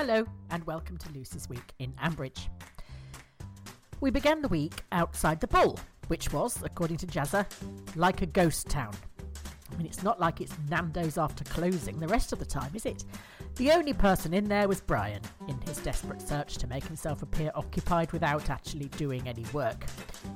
Hello, and welcome to Lucy's Week in Ambridge. We began the week outside the Bull, which was, according to Jazzer, like a ghost town. I mean, it's not like it's Nando's after closing the rest of the time, is it? The only person in there was Brian, in his desperate search to make himself appear occupied without actually doing any work.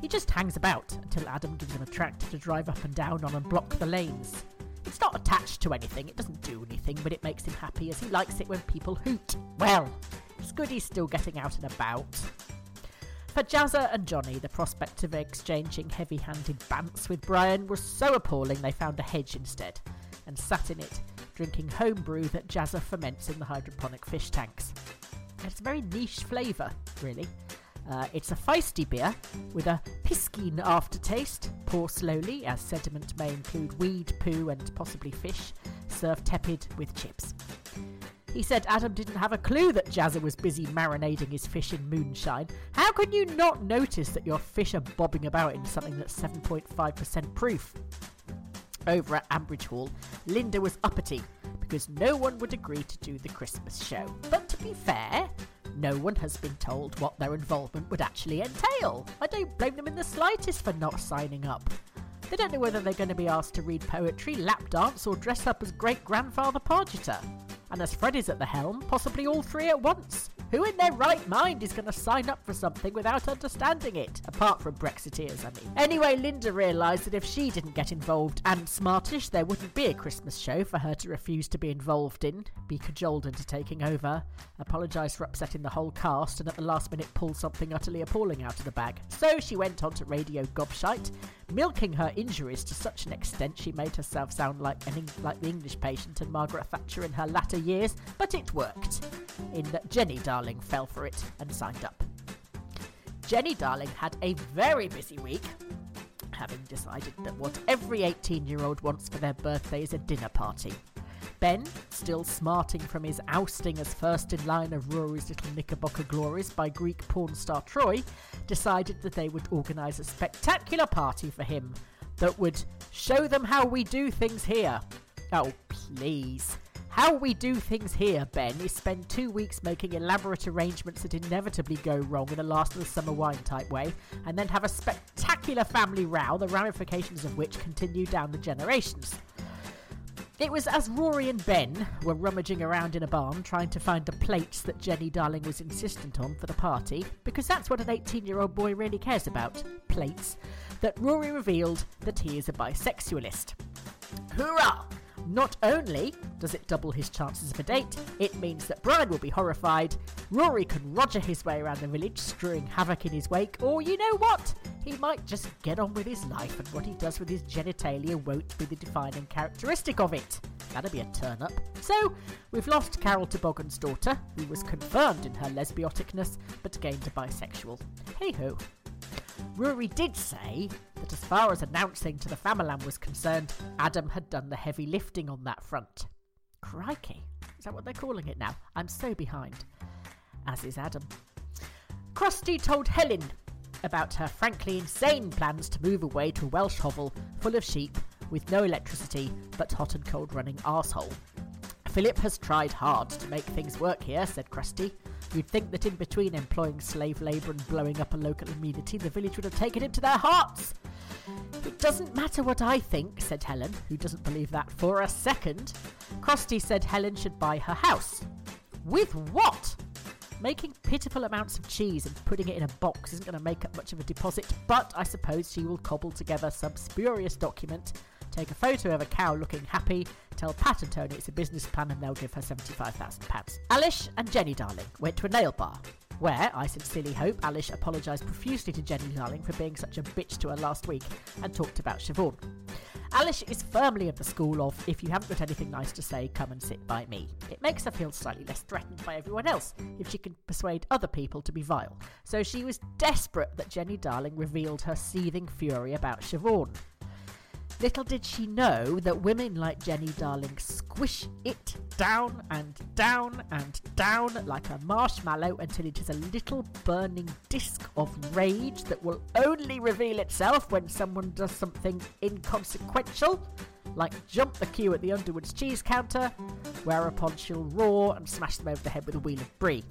He just hangs about until Adam gives him a tractor to drive up and down on and block the lanes. It's not attached to anything, it doesn't do anything, but it makes him happy as he likes it when people hoot. Well, he's still getting out and about. For Jazzer and Johnny, the prospect of exchanging heavy handed bants with Brian was so appalling they found a hedge instead and sat in it, drinking home brew that Jazzer ferments in the hydroponic fish tanks. It's a very niche flavour, really. Uh, it's a feisty beer with a piscine aftertaste. Pour slowly, as sediment may include weed, poo, and possibly fish. Serve tepid with chips. He said Adam didn't have a clue that Jazzer was busy marinating his fish in moonshine. How can you not notice that your fish are bobbing about in something that's 7.5% proof? Over at Ambridge Hall, Linda was uppity because no one would agree to do the Christmas show. But to be fair, no one has been told what their involvement would actually entail. I don't blame them in the slightest for not signing up. They don't know whether they're going to be asked to read poetry, lap dance, or dress up as great grandfather Pargeter. And as Fred is at the helm, possibly all three at once. Who in their right mind is going to sign up for something without understanding it? Apart from Brexiteers, I mean. Anyway, Linda realised that if she didn't get involved and smartish, there wouldn't be a Christmas show for her to refuse to be involved in, be cajoled into taking over, apologise for upsetting the whole cast, and at the last minute pull something utterly appalling out of the bag. So she went on to Radio Gobshite, milking her injuries to such an extent she made herself sound like an like the English patient and Margaret Thatcher in her latter years, but it worked. In that Jenny Darling fell for it and signed up. Jenny Darling had a very busy week, having decided that what every 18 year old wants for their birthday is a dinner party. Ben, still smarting from his ousting as first in line of Rory's little Knickerbocker glories by Greek porn star Troy, decided that they would organise a spectacular party for him that would show them how we do things here. Oh, please. How we do things here, Ben, is spend two weeks making elaborate arrangements that inevitably go wrong in a last of the summer wine type way, and then have a spectacular family row, the ramifications of which continue down the generations. It was as Rory and Ben were rummaging around in a barn trying to find the plates that Jenny Darling was insistent on for the party, because that's what an 18 year old boy really cares about plates, that Rory revealed that he is a bisexualist. Hoorah! Not only does it double his chances of a date, it means that Brian will be horrified, Rory can roger his way around the village, strewing havoc in his wake, or you know what? He might just get on with his life, and what he does with his genitalia won't be the defining characteristic of it. That'd be a turn up. So, we've lost Carol Toboggan's daughter, who was confirmed in her lesbioticness, but gained a bisexual. Hey ho. Rory did say that as far as announcing to the Famalam was concerned, Adam had done the heavy lifting on that front. Crikey, is that what they're calling it now? I'm so behind. As is Adam. Kirsty told Helen about her frankly insane plans to move away to a Welsh hovel full of sheep with no electricity but hot and cold running arsehole. Philip has tried hard to make things work here, said Kirsty. You'd think that in between employing slave labour and blowing up a local amenity, the village would have taken him to their hearts. It doesn't matter what I think, said Helen, who doesn't believe that for a second. Kirsty said Helen should buy her house. With what? Making pitiful amounts of cheese and putting it in a box isn't going to make up much of a deposit, but I suppose she will cobble together some spurious document, take a photo of a cow looking happy, tell Pat and Tony it's a business plan, and they'll give her £75,000. Alish and Jenny Darling went to a nail bar, where I sincerely hope Alish apologised profusely to Jenny Darling for being such a bitch to her last week and talked about Siobhan. Alish is firmly of the school of if you haven't got anything nice to say, come and sit by me. It makes her feel slightly less threatened by everyone else if she can persuade other people to be vile. So she was desperate that Jenny Darling revealed her seething fury about Siobhan. Little did she know that women like Jenny Darling squish it down and down and down like a marshmallow until it is a little burning disc of rage that will only reveal itself when someone does something inconsequential, like jump the queue at the Underwood's cheese counter, whereupon she'll roar and smash them over the head with a wheel of brie.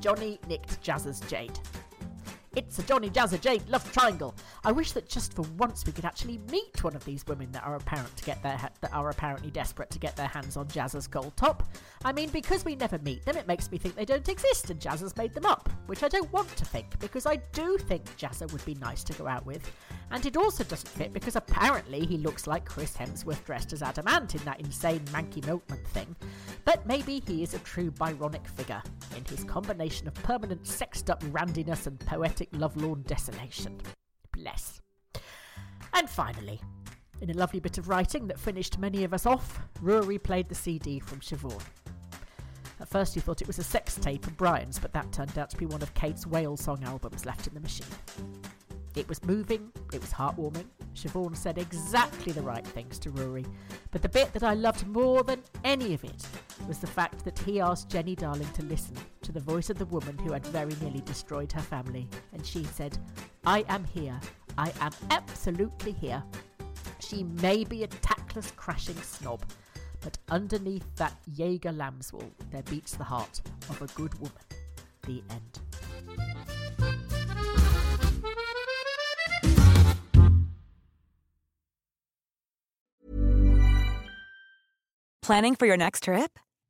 Johnny nicked Jazz's jade. It's a Johnny Jazzer Jade love triangle. I wish that just for once we could actually meet one of these women that are apparent to get their ha- that are apparently desperate to get their hands on Jazzer's gold top. I mean, because we never meet them, it makes me think they don't exist and Jazzer's made them up, which I don't want to think because I do think Jazzer would be nice to go out with. And it also doesn't fit because apparently he looks like Chris Hemsworth dressed as Adam Ant in that insane Manky Milkman thing. But maybe he is a true Byronic figure in his combination of permanent sexed up randiness and poetic lovelorn desolation. Bless. And finally, in a lovely bit of writing that finished many of us off, Rory played the CD from Siobhan. At first, he thought it was a sex tape of Brian's, but that turned out to be one of Kate's whale song albums left in the machine. It was moving, it was heartwarming. Siobhan said exactly the right things to Rory, but the bit that I loved more than any of it was the fact that he asked Jenny Darling to listen to the voice of the woman who had very nearly destroyed her family, and she said, I am here. I am absolutely here. She may be a tactless, crashing snob, but underneath that Jaeger lambswool there beats the heart of a good woman. The end. Planning for your next trip?